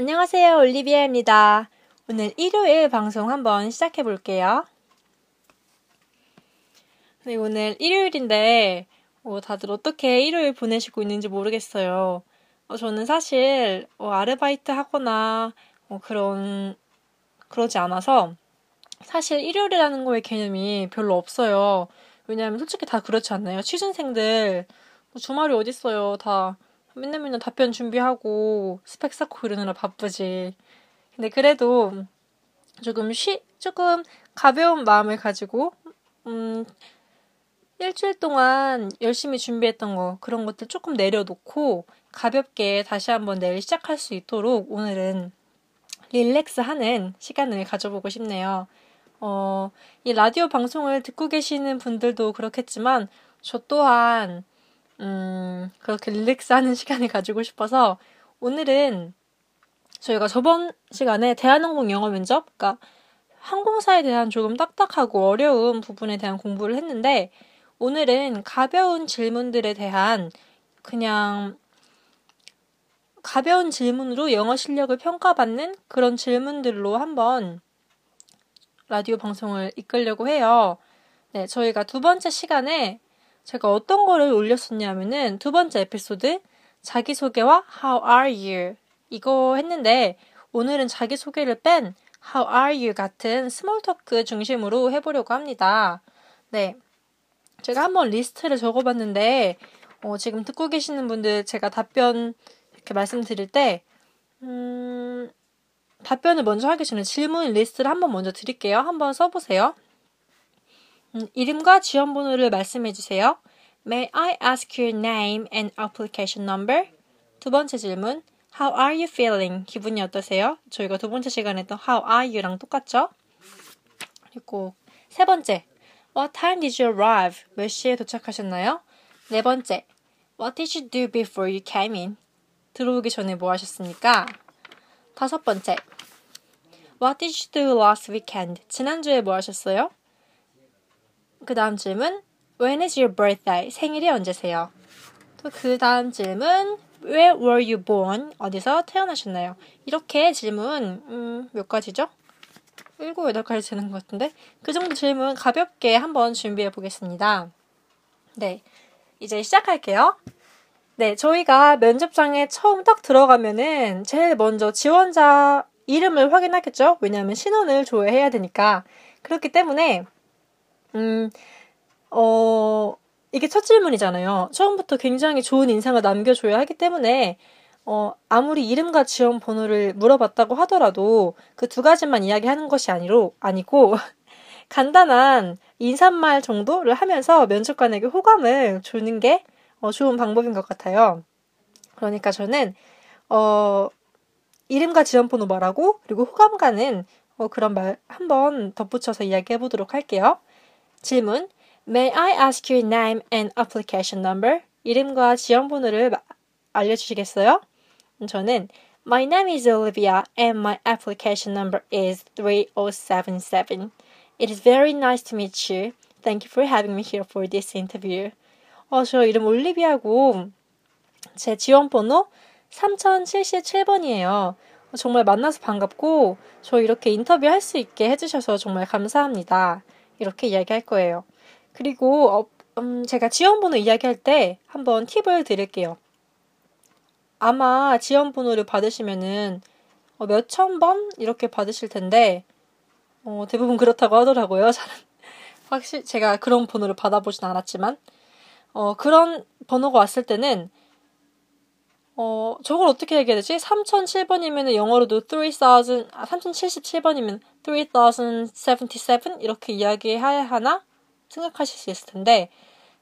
안녕하세요. 올리비아입니다. 오늘 일요일 방송 한번 시작해 볼게요. 네, 오늘 일요일인데, 어, 다들 어떻게 일요일 보내시고 있는지 모르겠어요. 어, 저는 사실, 어, 아르바이트 하거나, 어, 그런, 그러지 않아서, 사실 일요일이라는 거의 개념이 별로 없어요. 왜냐하면 솔직히 다 그렇지 않나요? 취준생들, 뭐 주말이 어딨어요. 다 맨날 맨날 답변 준비하고 스펙 쌓고 이러느라 바쁘지. 근데 그래도 조금 쉬, 조금 가벼운 마음을 가지고, 음, 일주일 동안 열심히 준비했던 거, 그런 것들 조금 내려놓고 가볍게 다시 한번 내일 시작할 수 있도록 오늘은 릴렉스 하는 시간을 가져보고 싶네요. 어, 이 라디오 방송을 듣고 계시는 분들도 그렇겠지만, 저 또한 음, 그렇게 릴렉스 하는 시간을 가지고 싶어서 오늘은 저희가 저번 시간에 대한항공 영어 면접, 그러니까 항공사에 대한 조금 딱딱하고 어려운 부분에 대한 공부를 했는데 오늘은 가벼운 질문들에 대한 그냥 가벼운 질문으로 영어 실력을 평가받는 그런 질문들로 한번 라디오 방송을 이끌려고 해요. 네, 저희가 두 번째 시간에 제가 어떤 거를 올렸었냐면은 두 번째 에피소드 자기소개와 How are you 이거 했는데 오늘은 자기소개를 뺀 How are you 같은 small talk 중심으로 해보려고 합니다. 네. 제가 한번 리스트를 적어봤는데 어, 지금 듣고 계시는 분들 제가 답변 이렇게 말씀드릴 때 음, 답변을 먼저 하기 전에 질문 리스트를 한번 먼저 드릴게요. 한번 써보세요. 음, 이름과 지원번호를 말씀해 주세요. May I ask your name and application number? 두 번째 질문. How are you feeling? 기분이 어떠세요? 저희가 두 번째 시간에 했던 How are you랑 똑같죠? 그리고 세 번째. What time did you arrive? 몇 시에 도착하셨나요? 네 번째. What did you do before you came in? 들어오기 전에 뭐 하셨습니까? 다섯 번째. What did you do last weekend? 지난주에 뭐 하셨어요? 그 다음 질문. When is your birthday? 생일이 언제세요? 또 그 다음 질문. Where were you born? 어디서 태어나셨나요? 이렇게 질문, 음, 몇 가지죠? 7, 8가지 되는 것 같은데? 그 정도 질문 가볍게 한번 준비해 보겠습니다. 네. 이제 시작할게요. 네, 저희가 면접장에 처음 딱 들어가면은 제일 먼저 지원자 이름을 확인하겠죠? 왜냐하면 신원을 조회해야 되니까. 그렇기 때문에 음, 어, 이게 첫 질문이잖아요. 처음부터 굉장히 좋은 인상을 남겨줘야 하기 때문에, 어, 아무리 이름과 지원 번호를 물어봤다고 하더라도 그 두 가지만 이야기하는 것이 아니로, 아니고, 간단한 인사말 정도를 하면서 면접관에게 호감을 주는 게 어, 좋은 방법인 것 같아요. 그러니까 저는, 어, 이름과 지원 번호 말하고, 그리고 호감 가는 어, 그런 말 한번 덧붙여서 이야기해 보도록 할게요. 질문. May I ask your name and application number? 이름과 지원 번호를 알려주시겠어요? 저는 My name is Olivia and my application number is 3077. It is very nice to meet you. Thank you for having me here for this interview. 어, 저 이름 올리비아고 제 지원 번호 3077번이에요. 정말 만나서 반갑고 저 이렇게 인터뷰 할 수 있게 해주셔서 정말 감사합니다. 이렇게 이야기할 거예요. 그리고 어, 음, 제가 지원번호 이야기할 때 한번 팁을 드릴게요. 아마 지원번호를 받으시면은 어, 몇천 번 이렇게 받으실 텐데 어, 대부분 그렇다고 하더라고요. 확실히 제가 그런 번호를 받아보진 않았지만 어, 그런 번호가 왔을 때는 어, 저걸 어떻게 얘기해야 되지? 3007번이면 영어로도 3000, 아, 3077번이면 3077? 이렇게 이야기해야 하나? 생각하실 수 있을 텐데,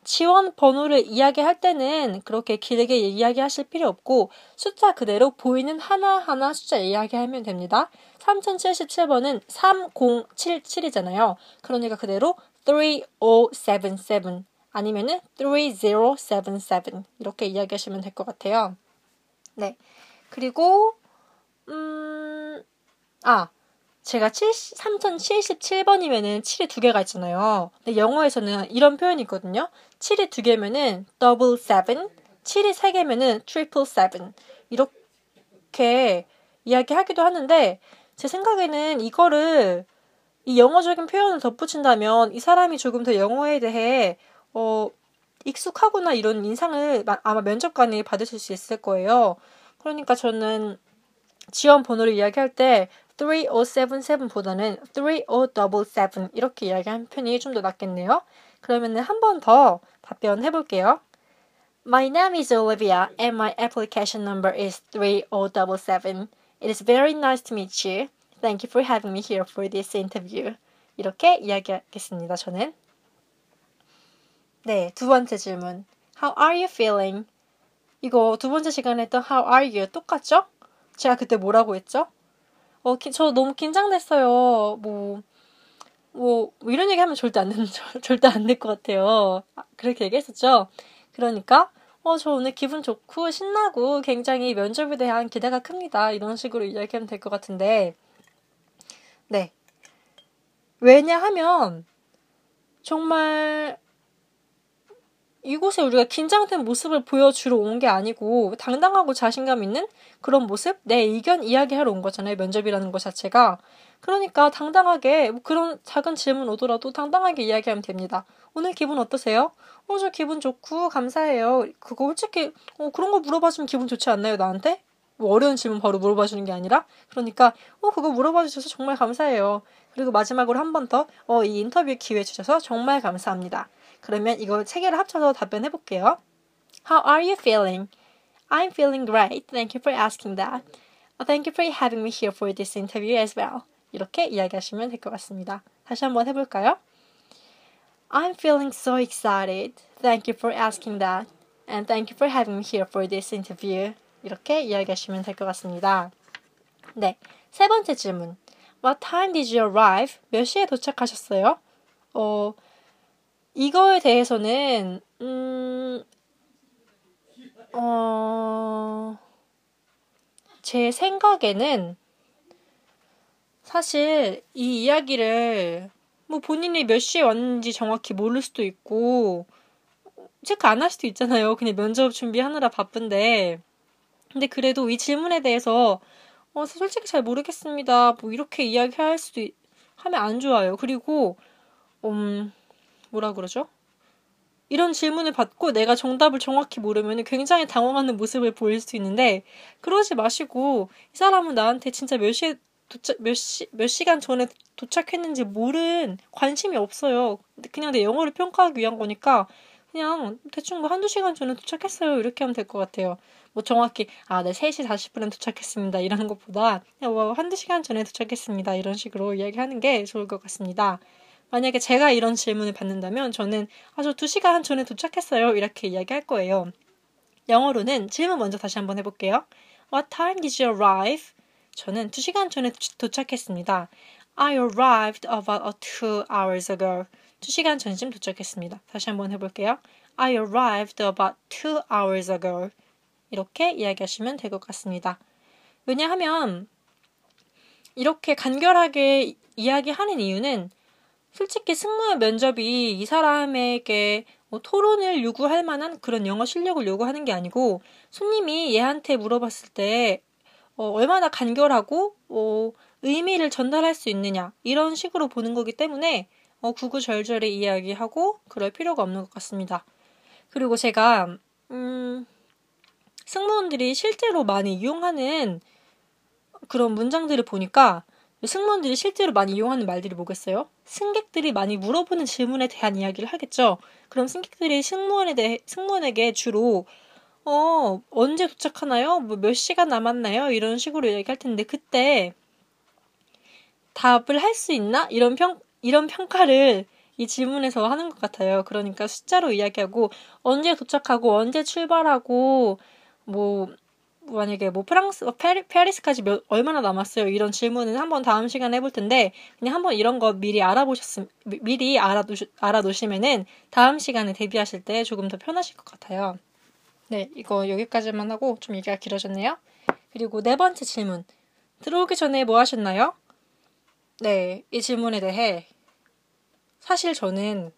지원 번호를 이야기할 때는 그렇게 길게 이야기하실 필요 없고, 숫자 그대로 보이는 하나하나 숫자 이야기하면 됩니다. 3077번은 3077이잖아요. 그러니까 그대로 3077 아니면은 3077 이렇게 이야기하시면 될 것 같아요. 네. 그리고, 음, 아, 제가 70, 3077번이면은 7이 두 개가 있잖아요. 근데 영어에서는 이런 표현이 있거든요. 7이 두 개면은 double seven, 7이 세 개면은 triple seven. 이렇게 이야기하기도 하는데 제 생각에는 이거를 이 영어적인 표현을 덧붙인다면 이 사람이 조금 더 영어에 대해 어 익숙하구나 이런 인상을 아마 면접관이 받으실 수 있을 거예요. 그러니까 저는 지원 번호를 이야기할 때 3077보다는 3077 이렇게 이야기하는 편이 좀 더 낫겠네요. 그러면은 한 번 더 답변해 볼게요. My name is Olivia and my application number is 3077. It is very nice to meet you. Thank you for having me here for this interview. 이렇게 이야기하겠습니다, 저는. 네, 두 번째 질문. How are you feeling? 이거 두 번째 시간에 했던 How are you 똑같죠? 제가 그때 뭐라고 했죠? 어, 기, 저 너무 긴장됐어요. 뭐, 뭐, 뭐 이런 얘기 하면 절대 안 되는, 절대 안 될 것 같아요. 아, 그렇게 얘기했었죠? 그러니까, 어, 저 오늘 기분 좋고 신나고 굉장히 면접에 대한 기대가 큽니다. 이런 식으로 이야기하면 될 것 같은데, 네. 왜냐하면, 정말, 이곳에 우리가 긴장된 모습을 보여주러 온 게 아니고 당당하고 자신감 있는 그런 모습, 내 의견 이야기하러 온 거잖아요. 면접이라는 것 자체가. 그러니까 당당하게 뭐 그런 작은 질문 오더라도 당당하게 이야기하면 됩니다. 오늘 기분 어떠세요? 어, 저 기분 좋고 감사해요. 그거 솔직히 어, 그런 거 물어봐주면 기분 좋지 않나요, 나한테? 뭐 어려운 질문 바로 물어봐 주는 게 아니라 그러니까 어 그거 물어봐 주셔서 정말 감사해요. 그리고 마지막으로 한 번 더 어, 이 인터뷰 기회 주셔서 정말 감사합니다. 그러면 이걸 세 개를 합쳐서 답변해 볼게요. How are you feeling? I'm feeling great. Thank you for asking that. Thank you for having me here for this interview as well. 이렇게 이야기하시면 될 것 같습니다. 다시 한번 해볼까요? I'm feeling so excited. Thank you for asking that. And thank you for having me here for this interview. 이렇게 이야기하시면 될 것 같습니다. 네. 세 번째 질문. What time did you arrive? 몇 시에 도착하셨어요? 어, 이거에 대해서는 음, 어, 제 생각에는 사실 이 이야기를 뭐 본인이 몇 시에 왔는지 정확히 모를 수도 있고 체크 안 할 수도 있잖아요. 그냥 면접 준비하느라 바쁜데. 근데 그래도 이 질문에 대해서 어, 솔직히 잘 모르겠습니다. 뭐 이렇게 이야기할 수도 하면 안 좋아요. 그리고 음 뭐라 그러죠? 이런 질문을 받고 내가 정답을 정확히 모르면 굉장히 당황하는 모습을 보일 수 있는데 그러지 마시고 이 사람은 나한테 진짜 몇 시에 도착 몇 시 몇 시간 전에 도착했는지 모른 관심이 없어요. 그냥 내 영어를 평가하기 위한 거니까 그냥 대충 뭐 한두 시간 전에 도착했어요. 이렇게 하면 될 것 같아요. 뭐 정확히 아, 네 3시 40분에 도착했습니다. 이러는 것보다 그냥 뭐 한두 시간 전에 도착했습니다. 이런 식으로 이야기하는 게 좋을 것 같습니다. 만약에 제가 이런 질문을 받는다면 저는 아, 저 2시간 전에 도착했어요. 이렇게 이야기할 거예요. 영어로는 질문 먼저 다시 한번 해볼게요. What time did you arrive? 저는 2시간 전에 도착했습니다. I arrived about two hours ago. 2시간 전쯤 도착했습니다. 다시 한번 해볼게요. I arrived about two hours ago. 이렇게 이야기하시면 될 것 같습니다. 왜냐하면 이렇게 간결하게 이야기하는 이유는 솔직히 승무원 면접이 이 사람에게 뭐 토론을 요구할 만한 그런 영어 실력을 요구하는 게 아니고 손님이 얘한테 물어봤을 때 어, 얼마나 간결하고 어, 의미를 전달할 수 있느냐 이런 식으로 보는 거기 때문에 어, 구구절절히 이야기하고 그럴 필요가 없는 것 같습니다. 그리고 제가 음, 승무원들이 실제로 많이 이용하는 그런 문장들을 보니까 승무원들이 실제로 많이 이용하는 말들이 뭐겠어요? 승객들이 많이 물어보는 질문에 대한 이야기를 하겠죠. 그럼 승객들이 승무원에 대해 승무원에게 주로 어 언제 도착하나요? 뭐 몇 시간 남았나요? 이런 식으로 얘기할 텐데 그때 답을 할 수 있나? 이런 평 이런 평가를 이 질문에서 하는 것 같아요. 그러니까 숫자로 이야기하고 언제 도착하고 언제 출발하고 뭐 만약에 뭐 프랑스, 어, 페리, 페리스까지 몇, 얼마나 남았어요? 이런 질문은 한번 다음 시간에 해볼 텐데, 그냥 한번 이런 거 미리 알아보셨음, 미리 알아두시, 알아놓으시면은 다음 시간에 데뷔하실 때 조금 더 편하실 것 같아요. 네, 이거 여기까지만 하고 좀 얘기가 길어졌네요. 그리고 네 번째 질문. 들어오기 전에 뭐 하셨나요? 네, 이 질문에 대해 사실 저는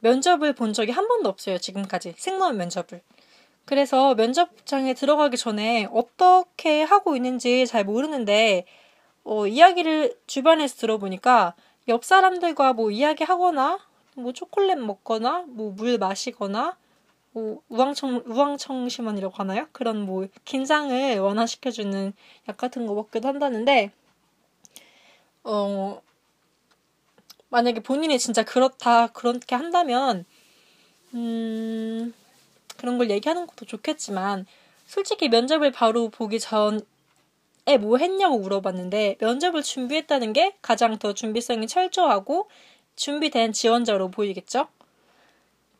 면접을 본 적이 한 번도 없어요, 지금까지. 승무원 면접을. 그래서 면접장에 들어가기 전에 어떻게 하고 있는지 잘 모르는데, 어, 이야기를 주변에서 들어보니까 옆 사람들과 뭐 이야기하거나, 뭐 초콜릿 먹거나, 뭐 물 마시거나, 뭐 우왕청 우왕청심원이라고 하나요? 그런 뭐 긴장을 완화시켜주는 약 같은 거 먹기도 한다는데 어 만약에 본인이 진짜 그렇다 그렇게 한다면 음 그런 걸 얘기하는 것도 좋겠지만 솔직히 면접을 바로 보기 전에 뭐 했냐고 물어봤는데 면접을 준비했다는 게 가장 더 준비성이 철저하고 준비된 지원자로 보이겠죠?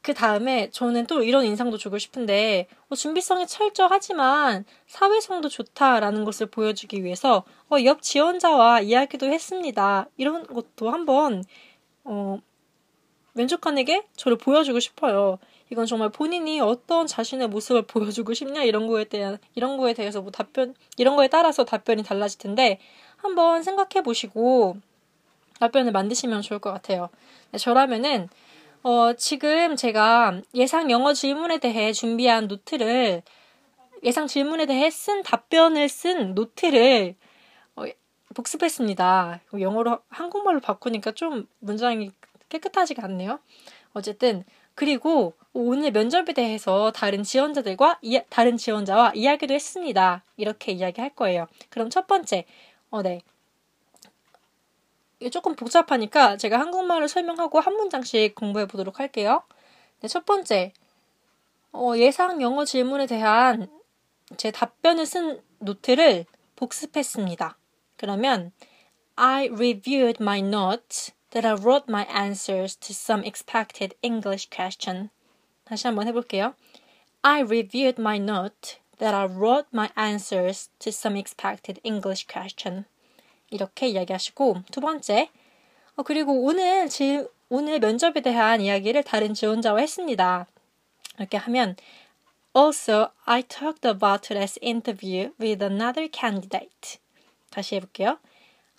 그 다음에 저는 또 이런 인상도 주고 싶은데 어, 준비성이 철저하지만 사회성도 좋다라는 것을 보여주기 위해서 어, 옆 지원자와 이야기도 했습니다. 이런 것도 한번 어, 면접관에게 저를 보여주고 싶어요. 이건 정말 본인이 어떤 자신의 모습을 보여주고 싶냐 이런 거에 대한 이런 거에 대해서 뭐 답변 이런 거에 따라서 답변이 달라질 텐데 한번 생각해 보시고 답변을 만드시면 좋을 것 같아요. 네, 저라면은 어, 지금 제가 예상 영어 질문에 대해 준비한 노트를 예상 질문에 대해 쓴 답변을 쓴 노트를 어, 복습했습니다. 영어로 한국말로 바꾸니까 좀 문장이 깨끗하지가 않네요. 어쨌든 그리고 오늘 면접에 대해서 다른 지원자들과 이, 다른 지원자와 이야기도 했습니다. 이렇게 이야기할 거예요. 그럼 첫 번째, 어, 네. 조금 복잡하니까 제가 한국말을 설명하고 한 문장씩 공부해 보도록 할게요. 네, 첫 번째, 어, 예상 영어 질문에 대한 제 답변을 쓴 노트를 복습했습니다. 그러면 I reviewed my notes that I wrote my answers to some expected English question. 다시 한번 해볼게요. I reviewed my note that I wrote my answers to some expected English question. 이렇게 이야기하시고 두 번째 어, 그리고 오늘 지, 오늘 면접에 대한 이야기를 다른 지원자와 했습니다. 이렇게 하면 Also, I talked about today's interview with another candidate. 다시 해볼게요.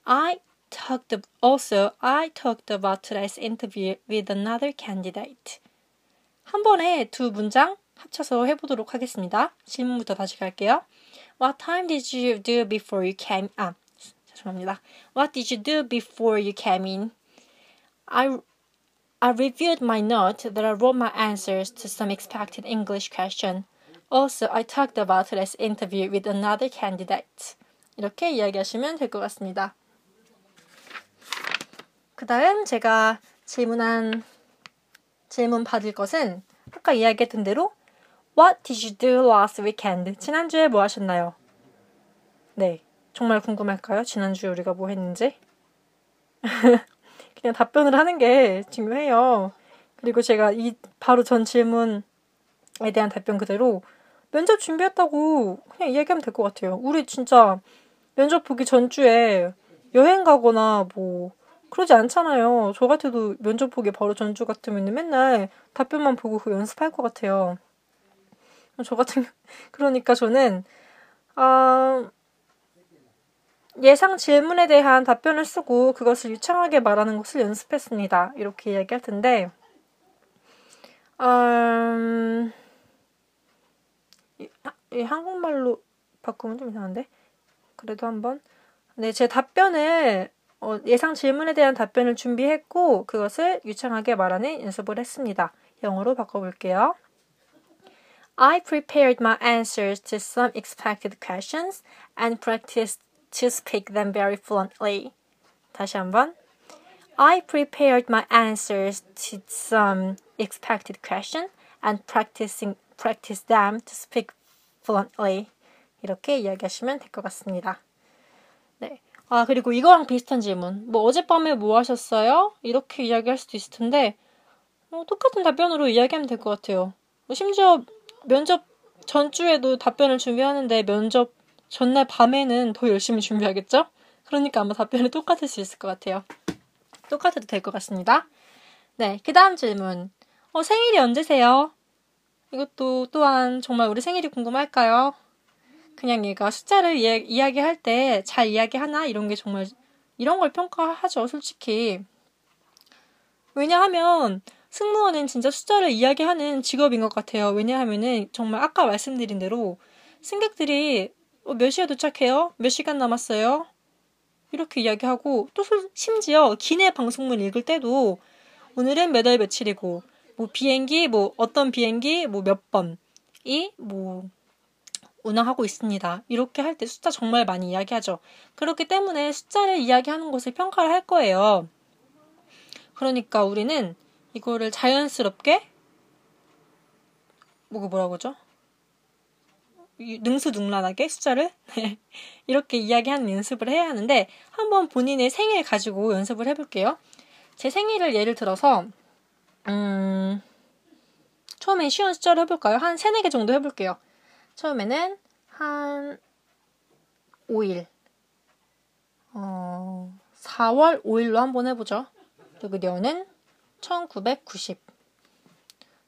I talked also I talked about today's interview with another candidate. 한 번에 두 문장 합쳐서 해보도록 하겠습니다. 질문부터 다시 갈게요. What time did you do before you came? 아, 죄송합니다. What did you do before you came in? I I reviewed my note that I wrote my answers to some expected English question. Also, I talked about this interview with another candidate. 이렇게 이야기하시면 될 것 같습니다. 그 다음 제가 질문한, 질문 받을 것은 아까 이야기했던 대로 What did you do last weekend? 지난주에 뭐 하셨나요? 네. 정말 궁금할까요? 지난주에 우리가 뭐 했는지? 그냥 답변을 하는 게 중요해요. 그리고 제가 이 바로 전 질문에 대한 답변 그대로 면접 준비했다고 그냥 이야기하면 될 것 같아요. 우리 진짜 면접 보기 전주에 여행 가거나 뭐 그러지 않잖아요. 저 같아도 면접 보기 바로 전주 같으면 맨날 답변만 보고 그 연습할 것 같아요. 저 같은 그러니까 저는 아 예상 질문에 대한 답변을 쓰고 그것을 유창하게 말하는 것을 연습했습니다. 이렇게 이야기할 텐데, 음, 이, 이 한국말로 바꾸면 좀 이상한데? 그래도 한번. 네, 제 답변을, 어, 예상 질문에 대한 답변을 준비했고, 그것을 유창하게 말하는 연습을 했습니다. 영어로 바꿔볼게요. I prepared my answers to some expected questions and practiced to speak them very fluently. 다시 한번. I prepared my answers to some expected question and practicing practice them to speak fluently. 이렇게 이야기하시면 될 것 같습니다. 네. 아, 그리고 이거랑 비슷한 질문. 뭐, 어젯밤에 뭐 하셨어요? 이렇게 이야기할 수도 있을 텐데, 뭐, 똑같은 답변으로 이야기하면 될 것 같아요. 뭐 심지어 면접 전주에도 답변을 준비하는데 면접 전날 밤에는 더 열심히 준비하겠죠? 그러니까 아마 답변이 똑같을 수 있을 것 같아요. 똑같아도 될 것 같습니다. 네, 그 다음 질문. 어, 생일이 언제세요? 이것도 또한 정말 우리 생일이 궁금할까요? 그냥 얘가 숫자를 이야, 이야기할 때 잘 이야기하나? 이런 게 정말, 이런 걸 평가하죠, 솔직히. 왜냐하면 승무원은 진짜 숫자를 이야기하는 직업인 것 같아요. 왜냐하면은 정말 아까 말씀드린 대로 승객들이 어, 몇 시에 도착해요? 몇 시간 남았어요? 이렇게 이야기하고 또 심지어 기내 방송문 읽을 때도 오늘은 몇 월 며칠이고 뭐 비행기 뭐 어떤 비행기 뭐 몇 번이 뭐 운항하고 있습니다. 이렇게 할 때 숫자 정말 많이 이야기하죠. 그렇기 때문에 숫자를 이야기하는 것을 평가를 할 거예요. 그러니까 우리는 이거를 자연스럽게 뭐가 뭐라고 하죠? 능수능란하게 숫자를 네. 이렇게 이야기하는 연습을 해야 하는데 한번 본인의 생일 가지고 연습을 해볼게요. 제 생일을 예를 들어서 음, 처음에 쉬운 숫자로 해볼까요? 한 3, 4개 정도 해볼게요. 처음에는 한 5일 어, 4월 5일로 한번 해보죠. 그리고 년은 1990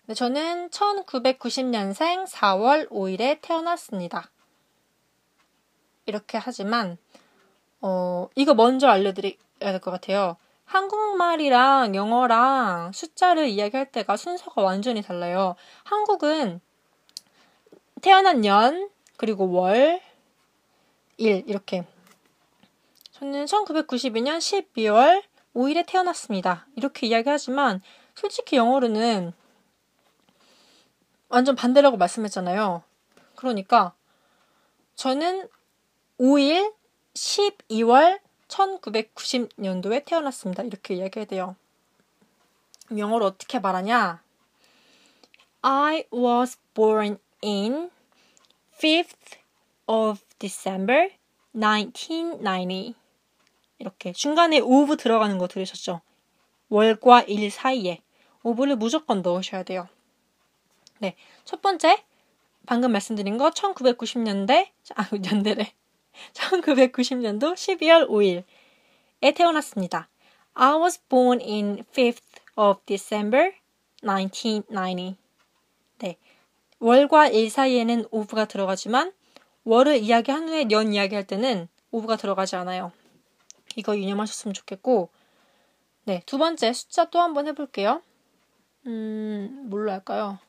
네, 저는 1990년생 4월 5일에 태어났습니다. 이렇게 하지만 어, 이거 먼저 알려드려야 될 것 같아요. 한국말이랑 영어랑 숫자를 이야기할 때가 순서가 완전히 달라요. 한국은 태어난 년, 그리고 월, 일, 이렇게. 저는 1992년 12월 5일에 태어났습니다. 이렇게 이야기하지만, 솔직히 영어로는 완전 반대라고 말씀했잖아요. 그러니까 저는 5일 12월 1990년도에 태어났습니다. 이렇게 이야기해야 돼요. 영어로 어떻게 말하냐? I was born in 5th of December 1990. 이렇게 중간에 of 들어가는 거 들으셨죠? 월과 일 사이에 of를 무조건 넣으셔야 돼요. 네. 첫 번째, 방금 말씀드린 거 1990년대, 아, 년대래. 1990년도 12월 5일에 태어났습니다. I was born in 5th of December 1990. 네. 월과 일 사이에는 of가 들어가지만 월을 이야기한 후에 년 이야기할 때는 of가 들어가지 않아요. 이거 유념하셨으면 좋겠고 네, 두 번째 숫자 또 한번 해볼게요. 음, 뭘로 할까요?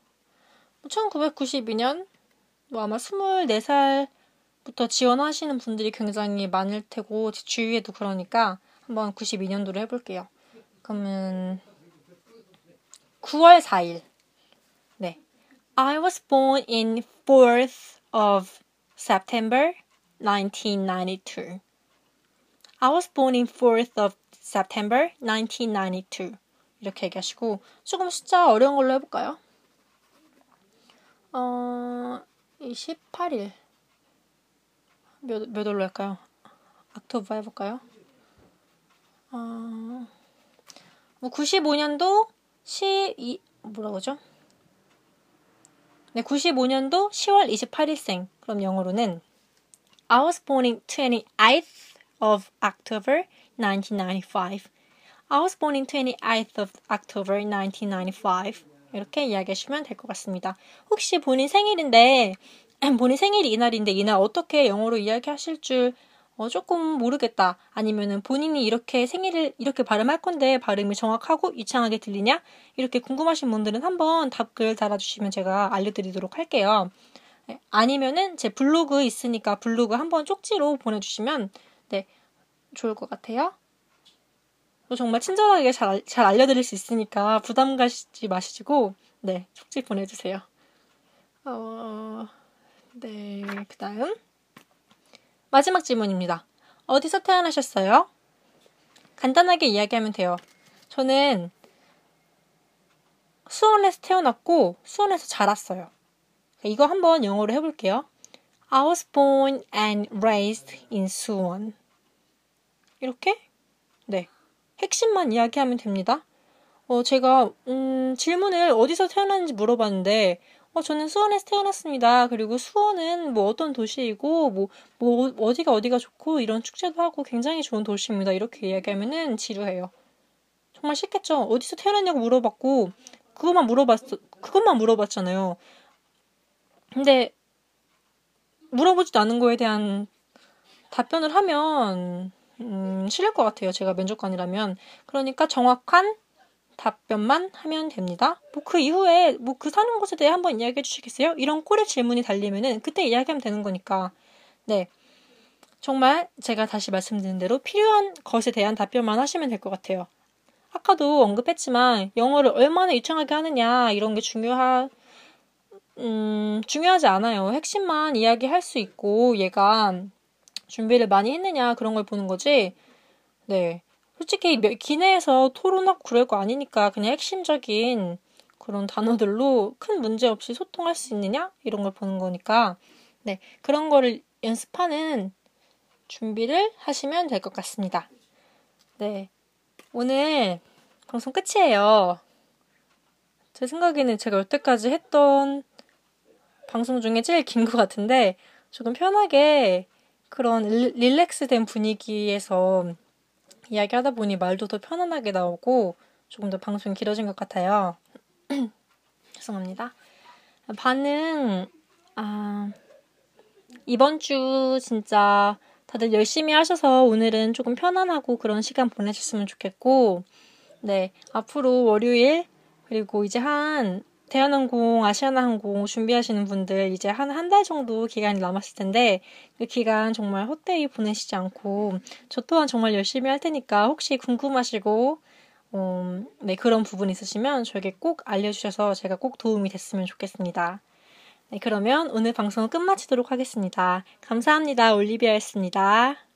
1992년 뭐 아마 24살부터 지원하시는 분들이 굉장히 많을 테고 제 주위에도 그러니까 한번 92년도로 해볼게요. 그러면 9월 4일 네 I was born in 4th of September 1992 I was born in 4th of September 1992 이렇게 얘기하시고 조금 숫자 어려운 걸로 해볼까요? 어, 28일. 몇, 몇 월로 할까요? 악토버 해볼까요? 어, 뭐 95년도 12, 뭐라고 하죠? 네, 95년도 10월 28일생. 그럼 영어로는 I was born in 28th of October 1995. I was born in 28th of October 1995. 이렇게 이야기하시면 될 것 같습니다. 혹시 본인 생일인데 본인 생일이 이날인데 이날 어떻게 영어로 이야기하실 줄 어, 조금 모르겠다. 아니면은 본인이 이렇게 생일을 이렇게 발음할 건데 발음이 정확하고 이창하게 들리냐? 이렇게 궁금하신 분들은 한번 답글 달아주시면 제가 알려드리도록 할게요. 네, 아니면은 제 블로그 있으니까 블로그 한번 쪽지로 보내주시면 네 좋을 것 같아요. 정말 친절하게 잘, 잘 알려드릴 수 있으니까 부담 가시지 마시고, 네, 쪽지 보내주세요. 어, 네, 그 다음. 마지막 질문입니다. 어디서 태어나셨어요? 간단하게 이야기하면 돼요. 저는 수원에서 태어났고, 수원에서 자랐어요. 이거 한번 영어로 해볼게요. I was born and raised in 수원. 이렇게? 네. 핵심만 이야기하면 됩니다. 어, 제가, 음, 질문을 어디서 태어났는지 물어봤는데, 어, 저는 수원에서 태어났습니다. 그리고 수원은 뭐 어떤 도시이고, 뭐, 뭐, 어디가 어디가 좋고, 이런 축제도 하고 굉장히 좋은 도시입니다. 이렇게 이야기하면은 지루해요. 정말 쉽겠죠? 어디서 태어났냐고 물어봤고, 그것만 물어봤, 그것만 물어봤잖아요. 근데, 물어보지도 않은 거에 대한 답변을 하면, 음, 싫을 것 같아요. 제가 면접관이라면. 그러니까 정확한 답변만 하면 됩니다. 뭐 그 이후에 뭐 그 사는 곳에 대해 한번 이야기해 주시겠어요? 이런 꼬리 질문이 달리면은 그때 이야기하면 되는 거니까. 네. 정말 제가 다시 말씀드린 대로 필요한 것에 대한 답변만 하시면 될 것 같아요. 아까도 언급했지만 영어를 얼마나 유창하게 하느냐 이런 게 중요하 음, 중요하지 않아요. 핵심만 이야기할 수 있고 얘가 준비를 많이 했느냐 그런 걸 보는 거지. 네. 솔직히 기내에서 토론하고 그럴 거 아니니까 그냥 핵심적인 그런 단어들로 큰 문제 없이 소통할 수 있느냐 이런 걸 보는 거니까 네 그런 거를 연습하는 준비를 하시면 될 것 같습니다. 네 오늘 방송 끝이에요. 제 생각에는 제가 여태까지 했던 방송 중에 제일 긴 것 같은데 조금 편하게 그런 릴렉스된 분위기에서 이야기하다 보니 말도 더 편안하게 나오고 조금 더 방송이 길어진 것 같아요. 죄송합니다. 반응, 아, 이번 주 진짜 다들 열심히 하셔서 오늘은 조금 편안하고 그런 시간 보내셨으면 좋겠고, 네, 앞으로 월요일, 그리고 이제 한 대한항공, 아시아나항공 준비하시는 분들 이제 한 한 달 정도 기간이 남았을 텐데 그 기간 정말 헛되이 보내시지 않고 저 또한 정말 열심히 할 테니까 혹시 궁금하시고 음, 네 그런 부분 있으시면 저에게 꼭 알려주셔서 제가 꼭 도움이 됐으면 좋겠습니다. 네 그러면 오늘 방송 끝마치도록 하겠습니다. 감사합니다. 올리비아였습니다.